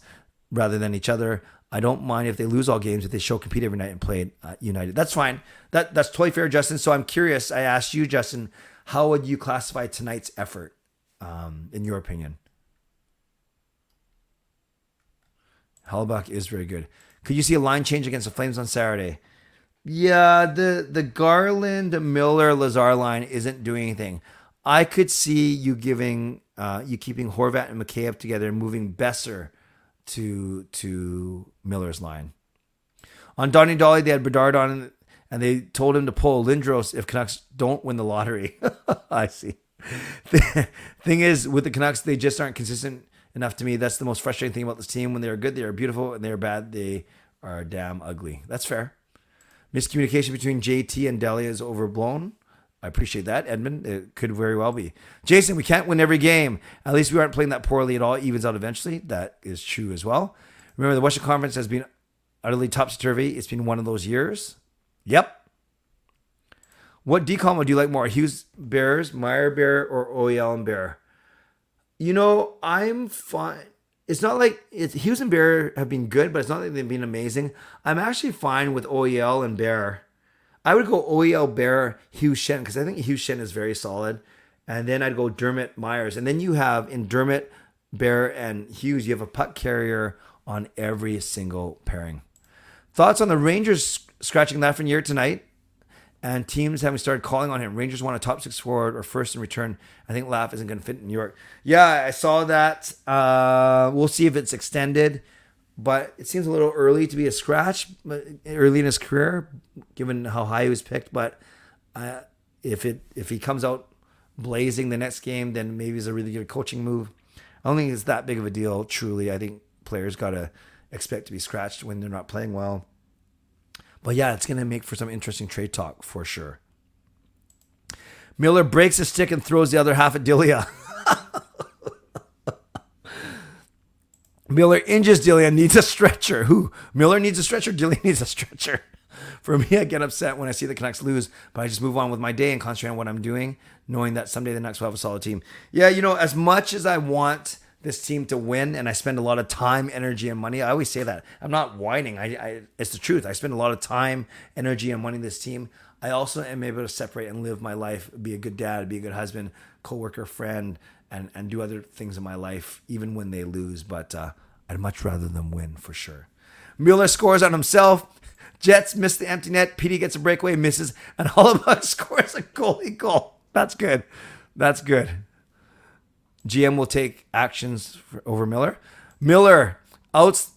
rather than each other. I don't mind if they lose all games if they show compete every night and play uh, united. That's fine. That that's totally fair, Justin. So I'm curious. I asked you, Justin, how would you classify tonight's effort, um, in your opinion? Hellebuyck is very good. Could you see a line change against the Flames on Saturday? Yeah, the the Garland Miller Lazar line isn't doing anything. I could see you giving uh, you keeping Horvat and Mikheyev together and moving Boeser to to Miller's line. On Donnie Dhali, they had Bedard on, and they told him to pull Lindros if Canucks don't win the lottery. I see. The thing is, with the Canucks, they just aren't consistent enough to me. That's the most frustrating thing about this team. When they are good, they are beautiful, and they are bad, they are damn ugly. That's fair. Miscommunication between JT and Delia is overblown. I appreciate that, Edmund. It could very well be. Jason, we can't win every game. At least we aren't playing that poorly at all. Evens out eventually. That is true as well. Remember, the Western Conference has been utterly topsy turvy. It's been one of those years. Yep. What decom would you like more? Hughes Bears, Meier Bear, or OEL and Bear? You know, I'm fine. It's not like it's, Hughes and Bear have been good, but it's not like they've been amazing. I'm actually fine with OEL and Bear. I would go OEL Bear Hughes Schenn because I think Hughes Schenn is very solid. And then I'd go Dermott Myers. And then you have in Dermott, Bear, and Hughes, you have a puck carrier on every single pairing. Thoughts on the Rangers scratching Lafreniere tonight? And teams having started calling on him. Rangers want a top six forward or first in return. I think Laugh isn't going to fit in New York. Yeah, I saw that. Uh, we'll see if it's extended but it seems a little early to be a scratch early in his career, given how high he was picked. But uh, if it if he comes out blazing the next game, then maybe it's a really good coaching move. I don't think it's that big of a deal. Truly, I think players got to expect to be scratched when they're not playing well. But yeah, it's to make for some interesting trade talk for sure. Miller breaks a stick and throws the other half at Delia. Miller injures Dillian, needs a stretcher. Who? Miller needs a stretcher, Dillian needs a stretcher. For me, I get upset when I see the Canucks lose, but I just move on with my day and concentrate on what I'm doing, knowing that someday the Canucks will have a solid team. Yeah, you know, as much as I want this team to win and I spend a lot of time, energy, and money, I always say that. I'm not whining. I, I it's the truth. I spend a lot of time, energy, and money this team. I also am able to separate and live my life, be a good dad, be a good husband, co-worker, friend, and and do other things in my life, even when they lose. But uh, I'd much rather them win for sure. Mueller scores on himself. Jets miss the empty net. Petey gets a breakaway, misses, and Hellebuyck scores a goalie goal. That's good. That's good. GM will take actions for, over Miller. Miller outs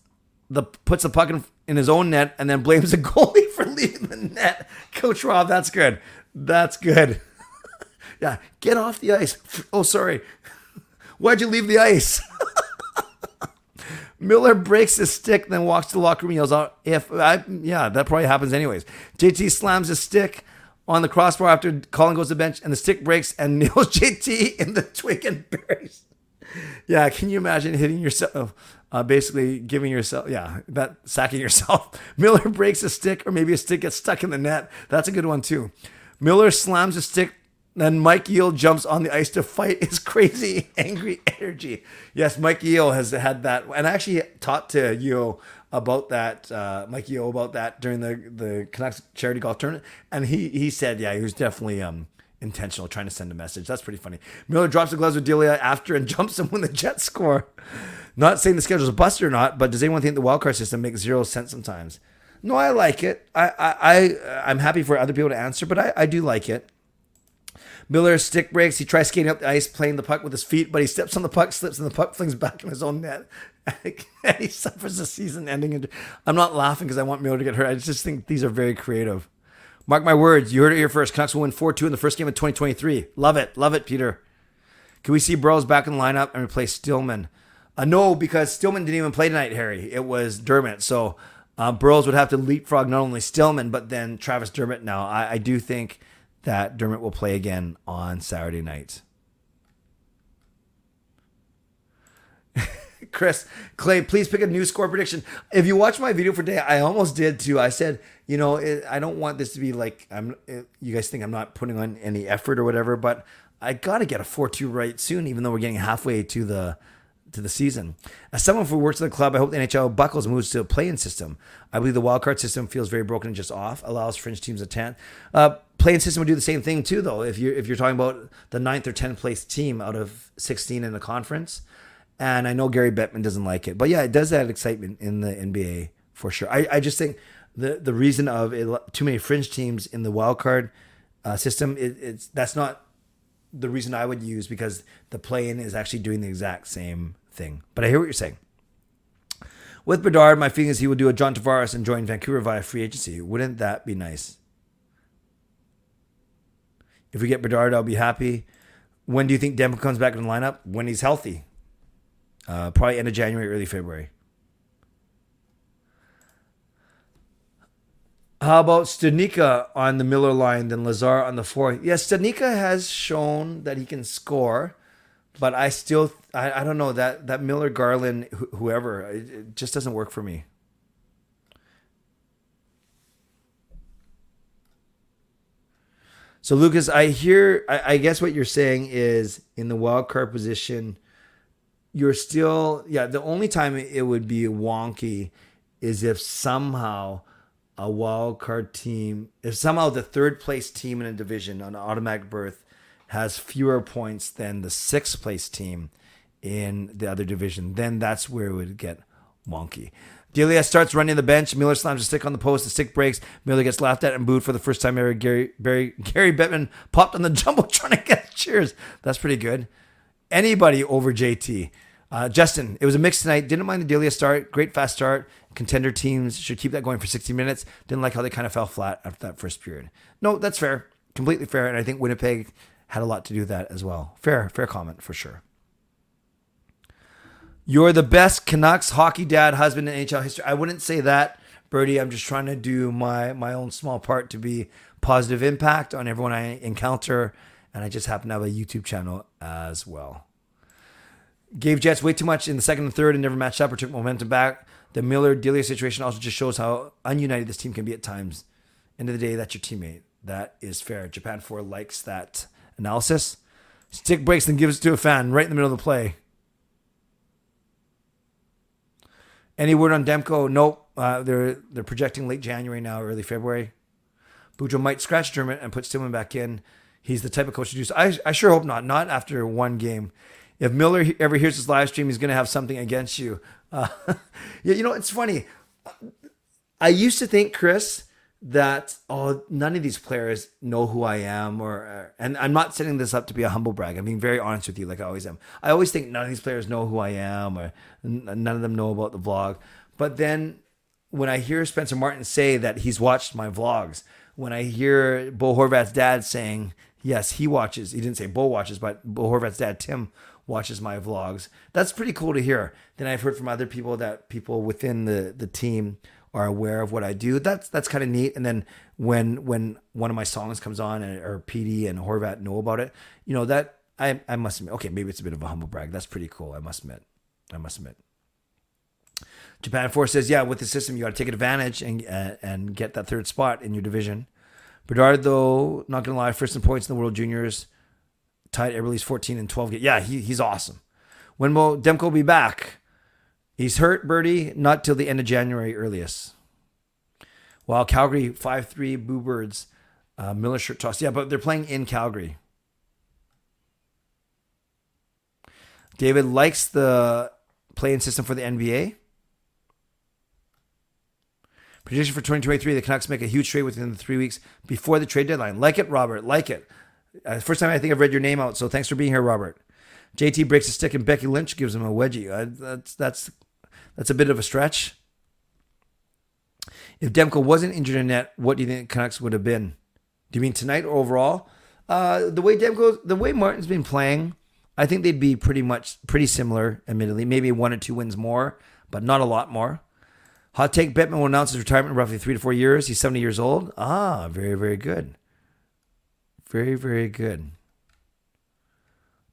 the puts the puck in, in his own net and then blames the goalie for leaving the net. Coach Rob, that's good. That's good. Yeah, get off the ice. Oh, sorry. Why'd you leave the ice? Miller breaks his stick, then walks to the locker room yells out, if I, yeah, that probably happens anyways. JT slams his stick on the crossbar after Collin goes to the bench and the stick breaks and nails JT in the twig and buries. yeah, can you imagine hitting yourself? Uh, basically giving yourself, yeah, that sacking yourself. Miller breaks a stick, or maybe a stick gets stuck in the net. That's a good one too. Miller slams a stick then Mike Yeo jumps on the ice to fight his crazy, angry energy. Yes, Mike Yeo has had that, and I actually talked to Yeo about that, uh, Mike Yeo about that during the the Canucks charity golf tournament, and he he said, yeah, he was definitely um intentional, trying to send a message. That's pretty funny. Miller drops the gloves with Delia after and jumps him when the Jets score. Not saying the schedule's a bust or not, but does anyone think the wildcard system makes zero sense sometimes? No, I like it. I I, I I'm happy for other people to answer, but I, I do like it. Miller stick breaks. He tries skating up the ice, playing the puck with his feet, but he steps on the puck, slips, and the puck flings back in his own net. and he suffers a season ending. I'm not laughing because I want Miller to get hurt. I just think these are very creative. Mark my words. You heard it here first. Canucks will win 4 2 in the first game of 2023. Love it. Love it, Peter. Can we see Burroughs back in the lineup and replace Stillman? Uh, no, because Stillman didn't even play tonight, Harry. It was Dermott. So uh, Burroughs would have to leapfrog not only Stillman, but then Travis Dermott now. I, I do think that Dermott will play again on Saturday night. Chris Clay, please pick a new score prediction. If you watch my video for today, I almost did too. I said, you know, it, I don't want this to be like I'm. It, you guys think I'm not putting on any effort or whatever, but I got to get a four-two right soon. Even though we're getting halfway to the to the season. As someone who works at the club, I hope the NHL buckles moves to a play-in system. I believe the wildcard system feels very broken and just off, allows fringe teams a ten. Uh, play-in system would do the same thing too, though. If you're if you're talking about the ninth or tenth place team out of sixteen in the conference, and I know Gary Bettman doesn't like it, but yeah, it does add excitement in the NBA for sure. I, I just think the the reason of it, too many fringe teams in the wildcard uh, system, it, it's that's not the reason I would use because the play-in is actually doing the exact same thing. But I hear what you're saying. With Bedard, my feeling is he would do a John Tavares and join Vancouver via free agency. Wouldn't that be nice? If we get Bedard, I'll be happy. When do you think Demko comes back in the lineup? When he's healthy. Uh, probably end of January, early February. How about Studnicka on the Miller line, then Lazar on the fourth? Yes, Studnicka has shown that he can score but I still I, I don't know that that Miller Garland wh- whoever it, it just doesn't work for me. So Lucas, I hear I, I guess what you're saying is in the wild card position, you're still yeah. The only time it would be wonky is if somehow a wild card team, if somehow the third place team in a division on automatic berth has fewer points than the sixth place team in the other division, then that's where it would get wonky. Delia starts running the bench. Miller slams a stick on the post. The stick breaks. Miller gets laughed at and booed for the first time ever. Gary Barry, Gary Bettman popped on the jumbotron to get cheers. That's pretty good. Anybody over JT. Uh, Justin, it was a mix tonight. Didn't mind the Delia start. Great fast start. Contender teams should keep that going for 60 minutes. Didn't like how they kind of fell flat after that first period. No, that's fair. Completely fair. And I think Winnipeg had a lot to do with that as well. Fair, fair comment for sure. You're the best Canucks hockey dad husband in NHL history. I wouldn't say that, Birdie. I'm just trying to do my my own small part to be positive impact on everyone I encounter, and I just happen to have a YouTube channel as well. Gave Jets way too much in the second and third and never matched up or took momentum back. The Miller Delia situation also just shows how ununited this team can be at times. End of the day, that's your teammate. That is fair. Japan Force likes that analysis. Stick breaks and gives it to a fan right in the middle of the play. Any word on Demko? Nope. Uh, they're they're projecting late January now, early February. Boudreau might scratch Dermott and put Stillman back in. He's the type of coach to do so. I, I sure hope not. Not after one game. If Miller ever hears this live stream, he's going to have something against you. Uh, you know, it's funny. I used to think, Chris, that oh none of these players know who I am or and I'm not setting this up to be a humble brag. I'm being very honest with you like I always am. I always think none of these players know who I am or none of them know about the vlog. But then when I hear Spencer Martin say that he's watched my vlogs, when I hear Bo Horvat's dad saying yes, he watches. He didn't say Bo watches, but Bo Horvat's dad Tim watches my vlogs. That's pretty cool to hear. Then I've heard from other people that people within the the team are aware of what I do. That's that's kind of neat. And then when when one of my songs comes on and, or PD and Horvat know about it, you know that I, I must admit, okay, maybe it's a bit of a humble brag. That's pretty cool. I must admit. I must admit. Japan Force says, yeah, with the system, you got to take advantage and uh, and get that third spot in your division. Bedard, though, not gonna lie, first in points in the World Juniors, tied Eberle's 14 and 12. Yeah, he, he's awesome. When will Demko be back? He's hurt, Birdie, not till the end of January earliest. While Calgary 5 3 Boo Birds, uh, Miller shirt toss. Yeah, but they're playing in Calgary. David likes the playing system for the NBA. Prediction for 2023 the Canucks make a huge trade within the three weeks before the trade deadline. Like it, Robert. Like it. Uh, first time I think I've read your name out, so thanks for being here, Robert. JT breaks a stick and Becky Lynch gives him a wedgie. Uh, that's that's that's a bit of a stretch. If Demko wasn't injured in net, what do you think Canucks would have been? Do you mean tonight or overall? Uh, the way Demko, the way Martin's been playing, I think they'd be pretty much pretty similar. Admittedly, maybe one or two wins more, but not a lot more. Hot take: Bettman will announce his retirement in roughly three to four years. He's seventy years old. Ah, very very good. Very very good.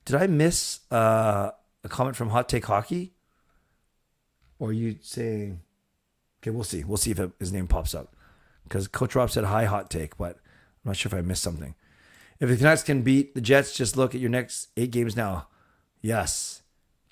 Did I miss uh, a comment from Hot Take Hockey? Or you saying? Okay, we'll see. We'll see if his name pops up. Because Coach Rob said high Hot Take, but I'm not sure if I missed something. If the Canucks can beat the Jets, just look at your next eight games now. Yes,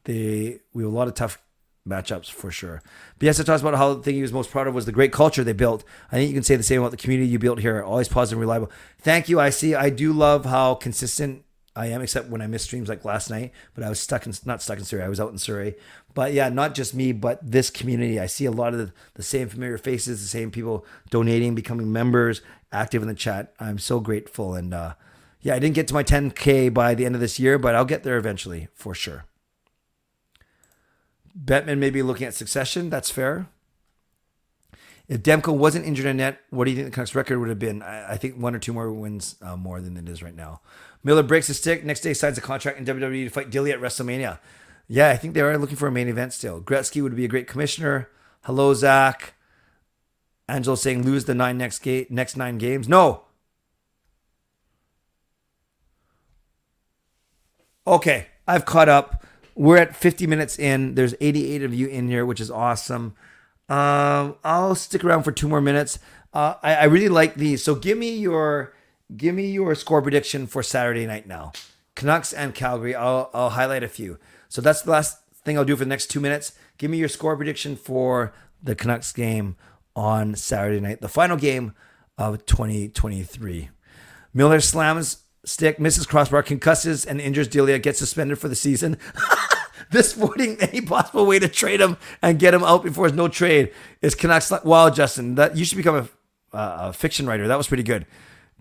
they we have a lot of tough matchups for sure. It talks about how the thing he was most proud of was the great culture they built. I think you can say the same about the community you built here. Always positive and reliable. Thank you. I see. I do love how consistent I am, except when I miss streams like last night. But I was stuck in not stuck in Surrey. I was out in Surrey. But yeah, not just me, but this community. I see a lot of the, the same familiar faces, the same people donating, becoming members, active in the chat. I'm so grateful. And uh, yeah, I didn't get to my 10k by the end of this year, but I'll get there eventually for sure. Bettman may be looking at succession. That's fair. If Demko wasn't injured in net, what do you think the Canucks record would have been? I, I think one or two more wins uh, more than it is right now. Miller breaks his stick. Next day signs a contract in WWE to fight Dilly at WrestleMania. Yeah, I think they are looking for a main event still. Gretzky would be a great commissioner. Hello, Zach. Angelo saying lose the nine next game, next nine games. No. Okay, I've caught up. We're at 50 minutes in. There's 88 of you in here, which is awesome. Um, I'll stick around for two more minutes. Uh, I, I really like these. So give me your give me your score prediction for Saturday night now. Canucks and Calgary. I'll I'll highlight a few. So that's the last thing I'll do for the next two minutes. Give me your score prediction for the Canucks game on Saturday night, the final game of 2023. Miller slams stick, misses crossbar, concusses, and injures Delia, gets suspended for the season. this avoiding any possible way to trade him and get him out before his no trade is Canucks. Wow, Justin, that you should become a, uh, a fiction writer. That was pretty good.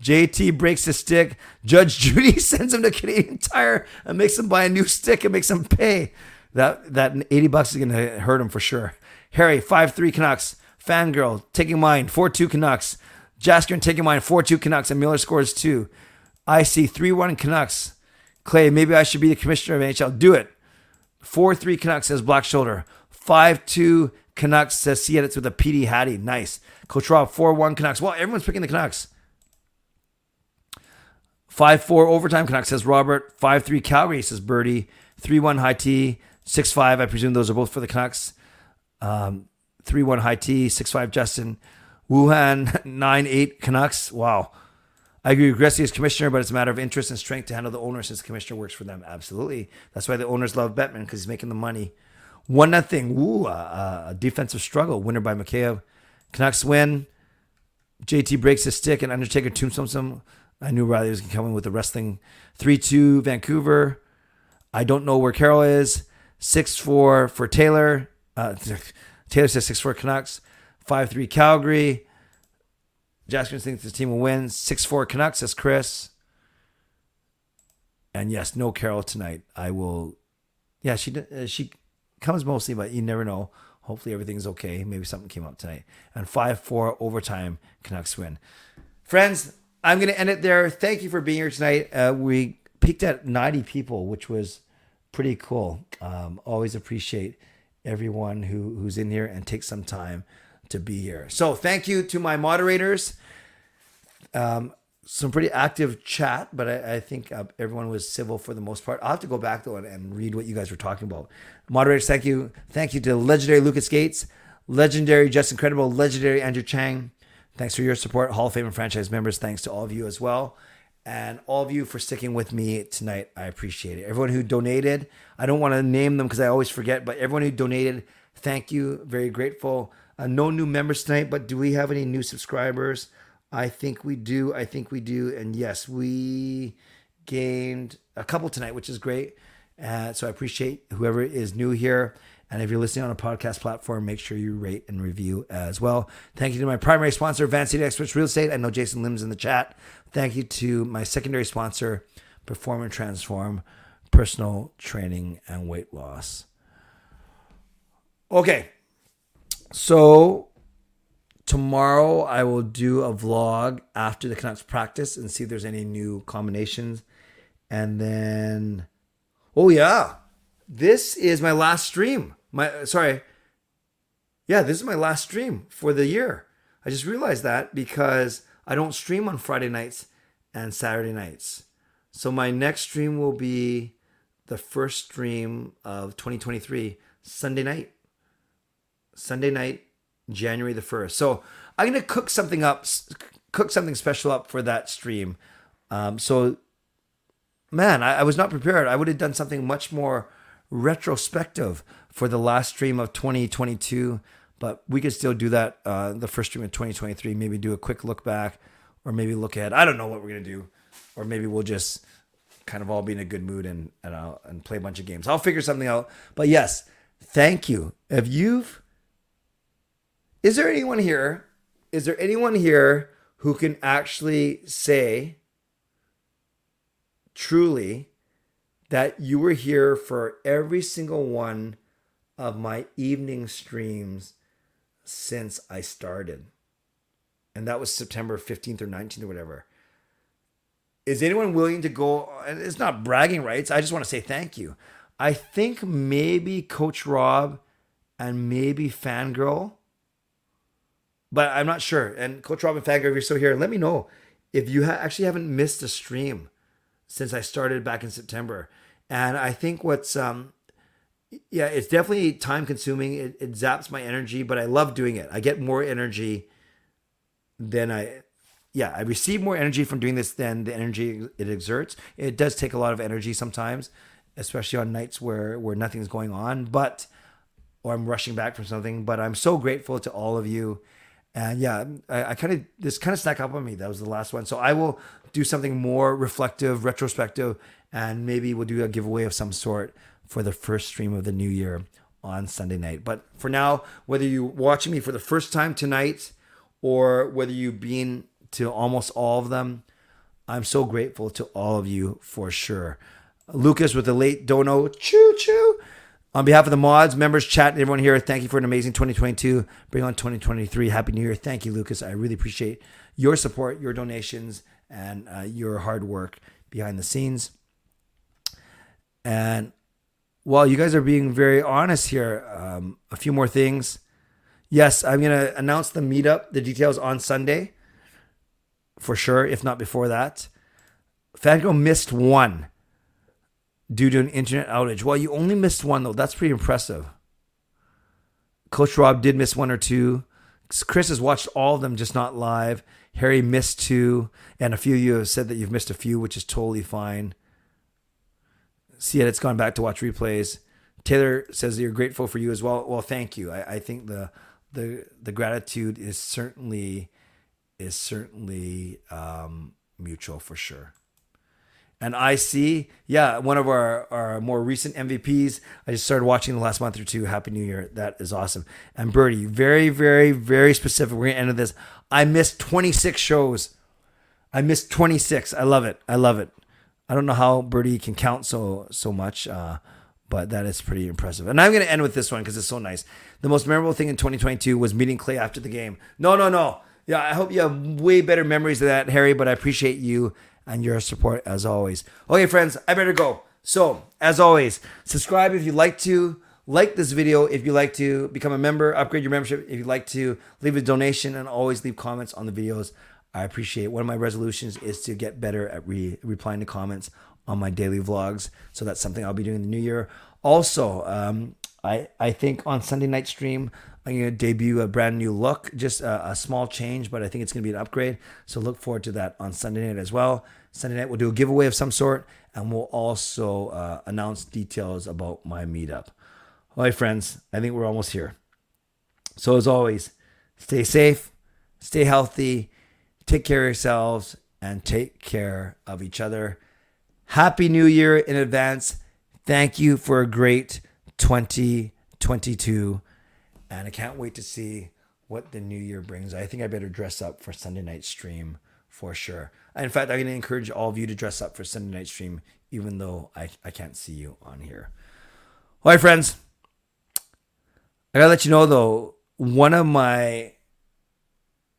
JT breaks the stick. Judge Judy sends him to Canadian Tire and makes him buy a new stick and makes him pay. That that 80 bucks is to hurt him for sure. Harry, 5-3 Canucks. Fangirl, taking mine, 4-2 Canucks. Jasker taking mine, 4-2 Canucks. And Miller scores two. I see 3-1 Canucks. Clay, maybe I should be the commissioner of NHL. Do it. 4-3 Canucks says Black Shoulder. 5-2 Canucks says see edits with a PD Hattie. Nice. Coach Rob, 4-1 Canucks. Well, everyone's picking the Canucks. 5 4 overtime Canucks says Robert. 5 3 Calgary says Birdie. 3 1 high T. 6 5. I presume those are both for the Canucks. Um, 3 1 high T. 6 5 Justin. Wuhan 9 8 Canucks. Wow. I agree with Gretzky as commissioner, but it's a matter of interest and strength to handle the owner since the commissioner works for them. Absolutely. That's why the owners love Bettman because he's making the money. One nothing. Ooh, a defensive struggle. Winner by Mikheyev. Canucks win. JT breaks his stick and Undertaker tombstones him. I knew Riley was coming with the wrestling. 3 2 Vancouver. I don't know where Carol is. 6 4 for Taylor. Uh, Taylor says 6 4 Canucks. 5 3 Calgary. Jaskins thinks the team will win. 6 4 Canucks, says Chris. And yes, no Carol tonight. I will. Yeah, she uh, she comes mostly, but you never know. Hopefully everything's okay. Maybe something came up tonight. And 5 4 overtime, Canucks win. Friends, I'm going to end it there. Thank you for being here tonight. Uh, we peaked at 90 people, which was pretty cool. Um, always appreciate everyone who, who's in here and takes some time to be here. So thank you to my moderators. Um, some pretty active chat, but I, I think uh, everyone was civil for the most part. I'll have to go back though and, and read what you guys were talking about. Moderators, thank you. Thank you to legendary Lucas Gates, legendary Justin Credible, legendary Andrew Chang. Thanks for your support. Hall of Fame and franchise members, thanks to all of you as well. And all of you for sticking with me tonight. I appreciate it. Everyone who donated, I don't want to name them because I always forget, but everyone who donated, thank you. Very grateful. Uh, no new members tonight, but do we have any new subscribers? I think we do. I think we do. And yes, we gained a couple tonight, which is great. Uh, so I appreciate whoever is new here. And if you're listening on a podcast platform, make sure you rate and review as well. Thank you to my primary sponsor, Van City Experts Real Estate. I know Jason Lim's in the chat. Thank you to my secondary sponsor, Perform and Transform Personal Training and Weight Loss. Okay. So tomorrow I will do a vlog after the Canucks practice and see if there's any new combinations. And then, oh yeah, this is my last stream. My sorry, yeah, this is my last stream for the year. I just realized that because I don't stream on Friday nights and Saturday nights. So my next stream will be the first stream of 2023, Sunday night. Sunday night, January the 1st. So I'm to cook something up, cook something special up for that stream. Um, so, man, I, I was not prepared. I would have done something much more retrospective for the last stream of 2022, but we could still do that uh, the first stream of 2023. Maybe do a quick look back, or maybe look ahead. I don't know what we're gonna do, or maybe we'll just kind of all be in a good mood and and, I'll, and play a bunch of games. I'll figure something out. But yes, thank you. If you've, is there anyone here? Is there anyone here who can actually say truly that you were here for every single one of my evening streams since I started. And that was September 15th or 19th or whatever. Is anyone willing to go? And it's not bragging rights. I just want to say thank you. I think maybe Coach Rob and maybe Fangirl, but I'm not sure. And Coach Rob and Fangirl, if you're still here, let me know if you ha- actually haven't missed a stream since I started back in September. And I think what's um yeah, it's definitely time consuming. It, it zaps my energy, but I love doing it. I get more energy than I yeah, I receive more energy from doing this than the energy it exerts. It does take a lot of energy sometimes, especially on nights where where nothing's going on, but or I'm rushing back from something. But I'm so grateful to all of you. And yeah, I, I kind of this kind of snuck up on me. That was the last one. So I will do something more reflective, retrospective, and maybe we'll do a giveaway of some sort for the first stream of the new year on Sunday night. But for now, whether you're watching me for the first time tonight or whether you've been to almost all of them, I'm so grateful to all of you for sure. Lucas with the late dono, choo choo. On behalf of the mods, members, chat, and everyone here, thank you for an amazing 2022. Bring on 2023. Happy New Year. Thank you, Lucas. I really appreciate your support, your donations, and uh, your hard work behind the scenes. And while you guys are being very honest here, um, a few more things. Yes, I'm going to announce the meetup, the details on Sunday for sure, if not before that. Fangirl missed one due to an internet outage. Well, you only missed one, though. That's pretty impressive. Coach Rob did miss one or two. Chris has watched all of them, just not live. Harry missed two, and a few of you have said that you've missed a few, which is totally fine. See it, it's gone back to watch replays. Taylor says you're grateful for you as well. Well, thank you. I, I think the the the gratitude is certainly is certainly um, mutual for sure. And I see, yeah, one of our, our more recent MVPs. I just started watching the last month or two. Happy New Year. That is awesome. And Birdie, very, very, very specific. We're going to end this. I missed 26 shows. I missed 26. I love it. I love it. I don't know how Birdie can count so so much, uh, but that is pretty impressive. And I'm going to end with this one because it's so nice. The most memorable thing in 2022 was meeting Clay after the game. No, no, no. Yeah, I hope you have way better memories of that, Harry. But I appreciate you and your support as always. Okay, friends, I better go. So, as always, subscribe if you'd like to. Like this video if you like to become a member, upgrade your membership if you'd like to, leave a donation, and always leave comments on the videos. I appreciate. One of my resolutions is to get better at re- replying to comments on my daily vlogs. So that's something I'll be doing in the new year. Also, um, I I think on Sunday night stream I'm going to debut a brand new look, just a, a, small change, but I think it's going to be an upgrade. So look forward to that on Sunday night as well. Sunday night we'll do a giveaway of some sort, and we'll also uh, announce details about my meetup. All right, friends, I think we're almost here. So as always, stay safe, stay healthy, take care of yourselves, and take care of each other. Happy New Year in advance. Thank you for a great 2022. And I can't wait to see what the new year brings. I think I better dress up for Sunday night stream for sure. In fact, I'm going to encourage all of you to dress up for Sunday night stream, even though I, I can't see you on here. All right, friends. I gotta let you know though, one of my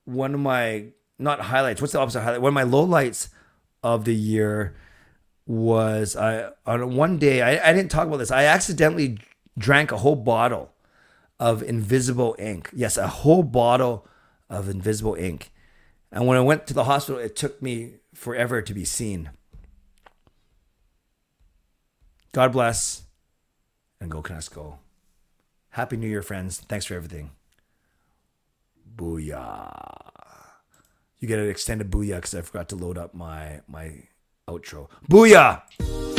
one of my not highlights. What's the opposite highlight? One of my lowlights of the year was I on one day I, I didn't talk about this. I accidentally drank a whole bottle of invisible ink. Yes, a whole bottle of invisible ink. And when I went to the hospital, it took me forever to be seen. God bless and go Canucks go. Happy New Year, friends. Thanks for everything. Booyah. You get an extended booyah because I forgot to load up my my outro. Booyah!